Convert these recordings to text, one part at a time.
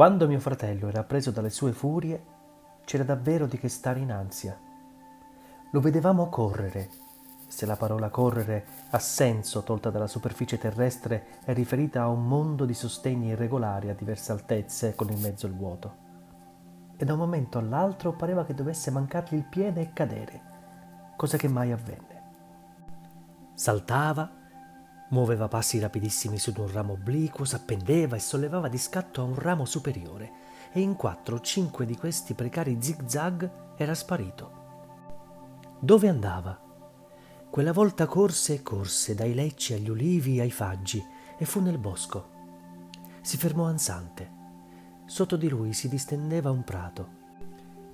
Quando mio fratello era preso dalle sue furie, c'era davvero di che stare in ansia. Lo vedevamo correre, se la parola correre ha senso tolta dalla superficie terrestre è riferita a un mondo di sostegni irregolari a diverse altezze con in mezzo il vuoto. E da un momento all'altro pareva che dovesse mancargli il piede e cadere, cosa che mai avvenne. Saltava, Muoveva passi rapidissimi su un ramo obliquo, s'appendeva e sollevava di scatto a un ramo superiore e in quattro o cinque di questi precari zig-zag era sparito. Dove andava? Quella volta corse e corse dai lecci agli ulivi ai faggi e fu nel bosco. Si fermò ansante. Sotto di lui si distendeva un prato.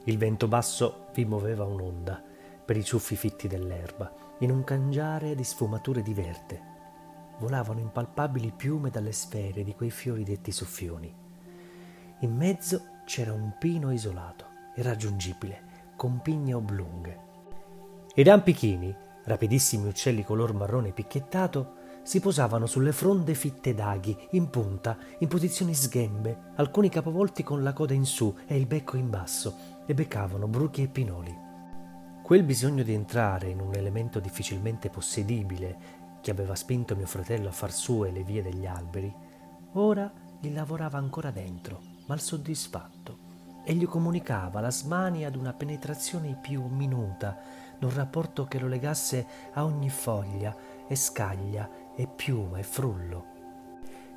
Il vento basso vi muoveva un'onda per i ciuffi fitti dell'erba, in un cangiare di sfumature di verde volavano impalpabili piume dalle sfere di quei fiori detti soffioni. In mezzo c'era un pino isolato, irraggiungibile, con pigne oblunghe. I rampichini, rapidissimi uccelli color marrone picchettato, si posavano sulle fronde fitte d'aghi, in punta, in posizioni sghembe, alcuni capovolti con la coda in su e il becco in basso, e beccavano bruchi e pinoli. Quel bisogno di entrare in un elemento difficilmente possedibile che aveva spinto mio fratello a far sue le vie degli alberi, ora gli lavorava ancora dentro, mal soddisfatto, e gli comunicava la smania d'una penetrazione più minuta, d'un rapporto che lo legasse a ogni foglia e scaglia e piuma e frullo.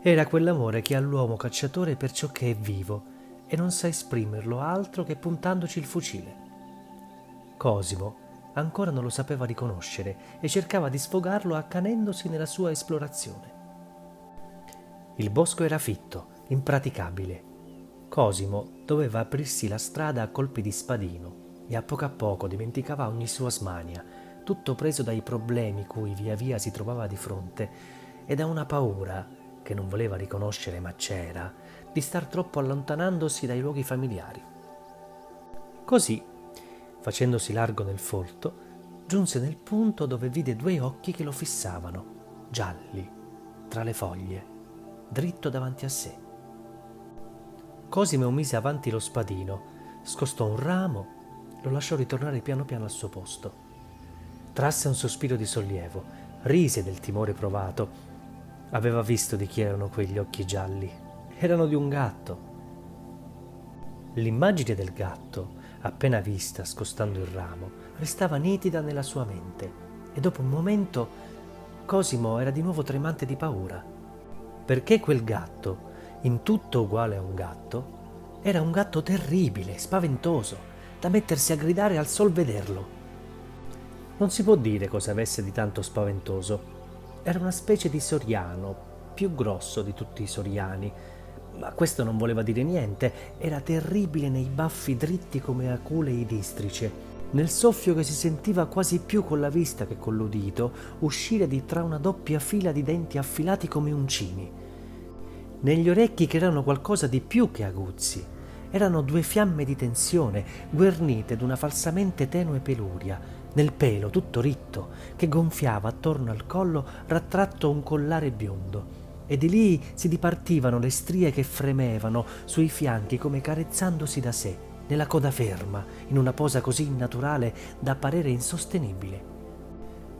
Era quell'amore che ha l'uomo cacciatore per ciò che è vivo e non sa esprimerlo altro che puntandoci il fucile. Cosimo ancora non lo sapeva riconoscere e cercava di sfogarlo accanendosi nella sua esplorazione. Il bosco era fitto, impraticabile. Cosimo doveva aprirsi la strada a colpi di spadino e a poco a poco dimenticava ogni sua smania, tutto preso dai problemi cui via via si trovava di fronte e da una paura, che non voleva riconoscere ma c'era, di star troppo allontanandosi dai luoghi familiari. Così facendosi largo nel folto, giunse nel punto dove vide due occhi che lo fissavano, gialli, tra le foglie, dritto davanti a sé. Cosimo mise avanti lo spadino, scostò un ramo, lo lasciò ritornare piano piano al suo posto. Trasse un sospiro di sollievo, rise del timore provato. Aveva visto di chi erano quegli occhi gialli. Erano di un gatto. L'immagine del gatto appena vista scostando il ramo, restava nitida nella sua mente e dopo un momento Cosimo era di nuovo tremante di paura, perché quel gatto, in tutto uguale a un gatto, era un gatto terribile, spaventoso, da mettersi a gridare al sol vederlo. Non si può dire cosa avesse di tanto spaventoso. Era una specie di soriano, più grosso di tutti i soriani, ma questo non voleva dire niente, era terribile nei baffi dritti come aculei districe, nel soffio che si sentiva quasi più con la vista che con l'udito, uscire di tra una doppia fila di denti affilati come uncini. Negli orecchi che erano qualcosa di più che aguzzi, erano due fiamme di tensione, guernite d'una falsamente tenue peluria, nel pelo tutto ritto, che gonfiava attorno al collo rattratto un collare biondo e di lì si dipartivano le strie che fremevano sui fianchi come carezzandosi da sé, nella coda ferma, in una posa così innaturale da parere insostenibile.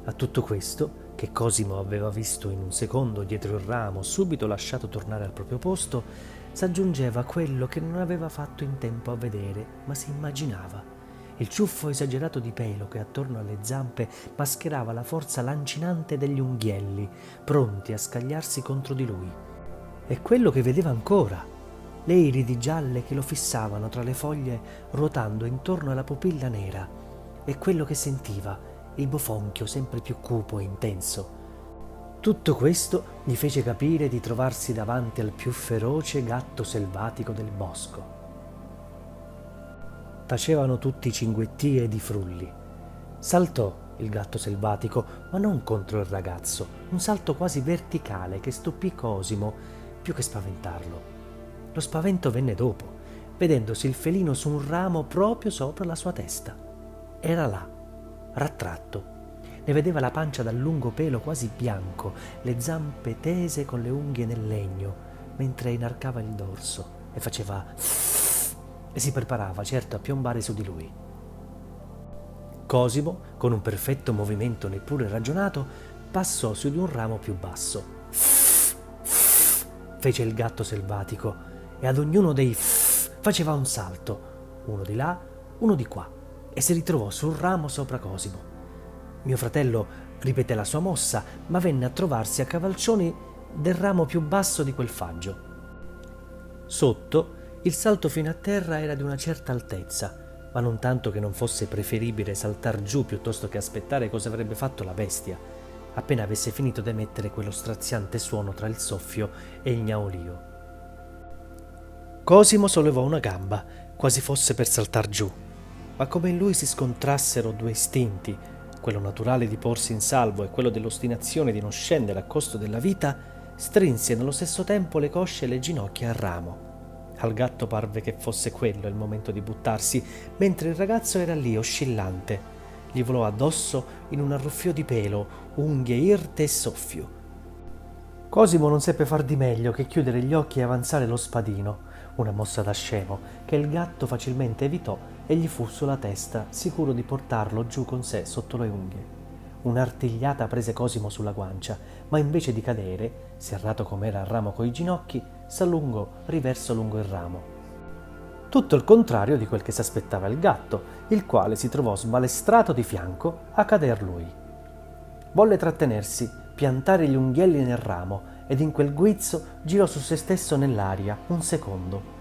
A tutto questo, che Cosimo aveva visto in un secondo dietro il ramo, subito lasciato tornare al proprio posto, s'aggiungeva quello che non aveva fatto in tempo a vedere, ma si immaginava il ciuffo esagerato di pelo che attorno alle zampe mascherava la forza lancinante degli unghielli, pronti a scagliarsi contro di lui. E quello che vedeva ancora, le iridi gialle che lo fissavano tra le foglie ruotando intorno alla pupilla nera, e quello che sentiva, il bofonchio sempre più cupo e intenso. Tutto questo gli fece capire di trovarsi davanti al più feroce gatto selvatico del bosco tacevano tutti cinguettie ed i frulli. Saltò il gatto selvatico, ma non contro il ragazzo, un salto quasi verticale che stupì Cosimo più che spaventarlo. Lo spavento venne dopo, vedendosi il felino su un ramo proprio sopra la sua testa. Era là, rattratto. Ne vedeva la pancia dal lungo pelo quasi bianco, le zampe tese con le unghie nel legno, mentre inarcava il dorso e faceva e si preparava certo a piombare su di lui. Cosimo, con un perfetto movimento neppure ragionato, passò su di un ramo più basso. Fece il gatto selvatico e ad ognuno dei faceva un salto, uno di là, uno di qua, e si ritrovò sul ramo sopra Cosimo. Mio fratello ripeté la sua mossa, ma venne a trovarsi a cavalcioni del ramo più basso di quel faggio. Sotto, il salto fino a terra era di una certa altezza, ma non tanto che non fosse preferibile saltar giù piuttosto che aspettare cosa avrebbe fatto la bestia, appena avesse finito di emettere quello straziante suono tra il soffio e il gnaolio. Cosimo sollevò una gamba, quasi fosse per saltar giù, ma come in lui si scontrassero due istinti, quello naturale di porsi in salvo e quello dell'ostinazione di non scendere a costo della vita, strinse nello stesso tempo le cosce e le ginocchia al ramo. Al gatto parve che fosse quello il momento di buttarsi, mentre il ragazzo era lì oscillante. Gli volò addosso in un arruffio di pelo, unghie irte e soffio. Cosimo non seppe far di meglio che chiudere gli occhi e avanzare lo spadino, una mossa da scemo che il gatto facilmente evitò e gli fu sulla testa, sicuro di portarlo giù con sé sotto le unghie. Un'artigliata prese Cosimo sulla guancia, ma invece di cadere, serrato com'era al ramo coi ginocchi, s'allungò riverso lungo il ramo. Tutto il contrario di quel che si aspettava il gatto, il quale si trovò sbalestrato di fianco a cader lui. Volle trattenersi, piantare gli unghielli nel ramo ed in quel guizzo girò su se stesso nell'aria un secondo.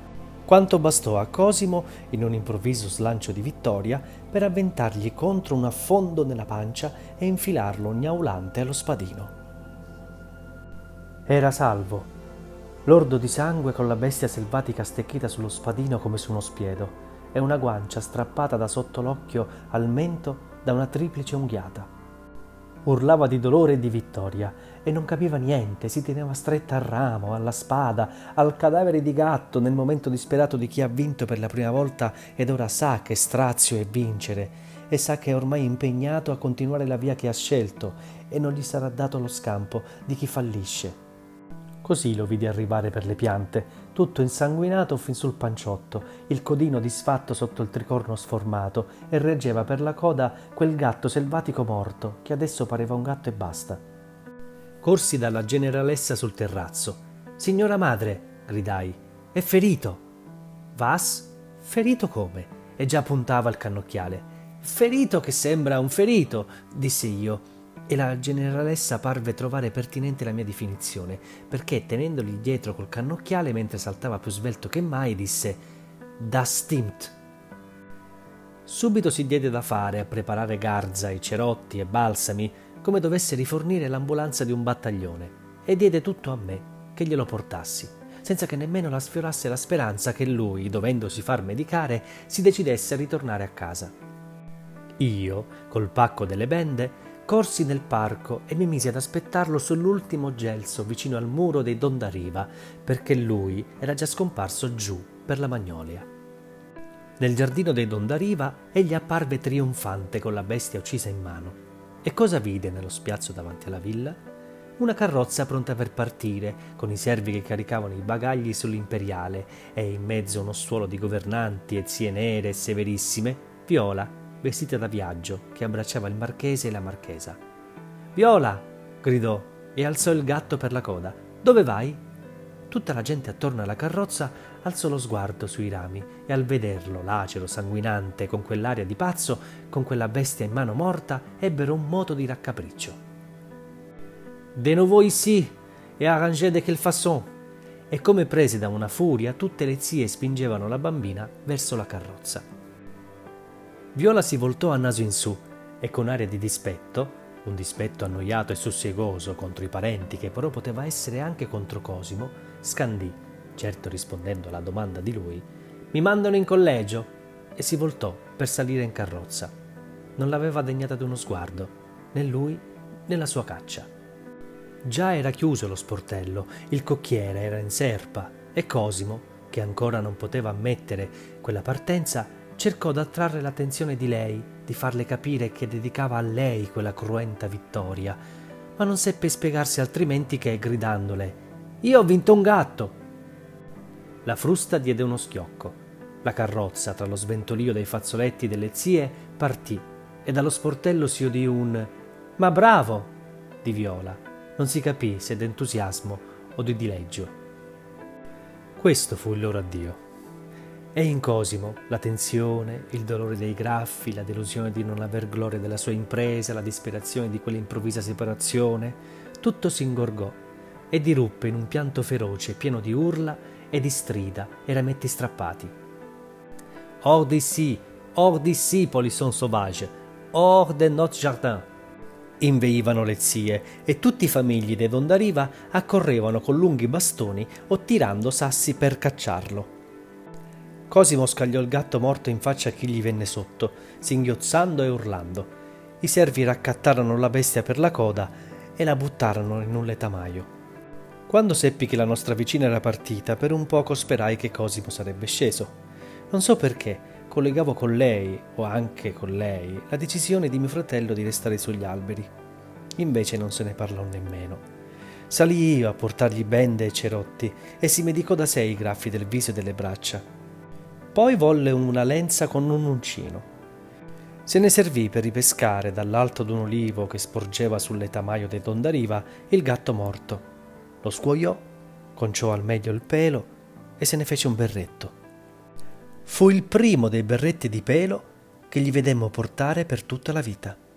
Quanto bastò a Cosimo, in un improvviso slancio di vittoria, per avventargli contro un affondo nella pancia e infilarlo gnaulante allo spadino. Era salvo, lordo di sangue con la bestia selvatica stecchita sullo spadino come su uno spiedo e una guancia strappata da sotto l'occhio al mento da una triplice unghiata. Urlava di dolore e di vittoria e non capiva niente, si teneva stretta al ramo, alla spada, al cadavere di gatto nel momento disperato di chi ha vinto per la prima volta ed ora sa che strazio è vincere e sa che è ormai impegnato a continuare la via che ha scelto e non gli sarà dato lo scampo di chi fallisce. Così lo vidi arrivare per le piante, tutto insanguinato fin sul panciotto, il codino disfatto sotto il tricorno sformato, e reggeva per la coda quel gatto selvatico morto, che adesso pareva un gatto e basta. Corsi dalla generalessa sul terrazzo. Signora madre, gridai, è ferito. Vas? Ferito come? E già puntava il cannocchiale. Ferito che sembra un ferito, dissi io e la generalessa parve trovare pertinente la mia definizione, perché tenendogli dietro col cannocchiale mentre saltava più svelto che mai, disse Das stimmt. Subito si diede da fare a preparare garza, i cerotti e balsami, come dovesse rifornire l'ambulanza di un battaglione, e diede tutto a me, che glielo portassi, senza che nemmeno la sfiorasse la speranza che lui, dovendosi far medicare, si decidesse a ritornare a casa. Io, col pacco delle bende, corsi nel parco e mi misi ad aspettarlo sull'ultimo gelso vicino al muro dei Dondariva, perché lui era già scomparso giù per la Magnolia. Nel giardino dei Dondariva egli apparve trionfante con la bestia uccisa in mano. E cosa vide nello spiazzo davanti alla villa? Una carrozza pronta per partire, con i servi che caricavano i bagagli sull'imperiale e in mezzo uno stuolo di governanti e zie nere e severissime, Viola vestita da viaggio, che abbracciava il marchese e la marchesa. Viola! gridò e alzò il gatto per la coda. Dove vai? Tutta la gente attorno alla carrozza alzò lo sguardo sui rami e al vederlo, lacero, sanguinante, con quell'aria di pazzo, con quella bestia in mano morta, ebbero un moto di raccapriccio. De nouveau ici et arrangez de quelle façon. E come prese da una furia, tutte le zie spingevano la bambina verso la carrozza. Viola si voltò a naso in su e con aria di dispetto, un dispetto annoiato e sussiegoso contro i parenti che però poteva essere anche contro Cosimo, scandì, certo rispondendo alla domanda di lui, mi mandano in collegio e si voltò per salire in carrozza. Non l'aveva degnata di uno sguardo, né lui né la sua caccia. Già era chiuso lo sportello, il cocchiere era in serpa e Cosimo, che ancora non poteva ammettere quella partenza, cercò d'attrarre l'attenzione di lei, di farle capire che dedicava a lei quella cruenta vittoria, ma non seppe spiegarsi altrimenti che gridandole Io ho vinto un gatto. La frusta diede uno schiocco. La carrozza, tra lo sventolio dei fazzoletti delle zie, partì e dallo sportello si udì un Ma bravo! di Viola. Non si capì se d'entusiasmo o di dileggio. Questo fu il loro addio. E in Cosimo la tensione, il dolore dei graffi, la delusione di non aver gloria della sua impresa, la disperazione di quell'improvvisa separazione, tutto si ingorgò e diruppe in un pianto feroce, pieno di urla e di strida e rametti strappati. Hors d'ici, hors d'ici, polisson sauvage, hors de notre jardin. Inveivano le zie e tutti i famigli dei Dondariva accorrevano con lunghi bastoni o tirando sassi per cacciarlo. Cosimo scagliò il gatto morto in faccia a chi gli venne sotto, singhiozzando e urlando. I servi raccattarono la bestia per la coda e la buttarono in un letamaio. Quando seppi che la nostra vicina era partita, per un poco sperai che Cosimo sarebbe sceso. Non so perché, collegavo con lei, o anche con lei, la decisione di mio fratello di restare sugli alberi. Invece non se ne parlò nemmeno. Salì io a portargli bende e cerotti e si medicò da sé i graffi del viso e delle braccia. Poi volle una lenza con un uncino. Se ne servì per ripescare dall'alto d'un olivo che sporgeva sull'etamaio dei Dondariva il gatto morto. Lo scuoiò, conciò al meglio il pelo e se ne fece un berretto. Fu il primo dei berretti di pelo che gli vedemmo portare per tutta la vita.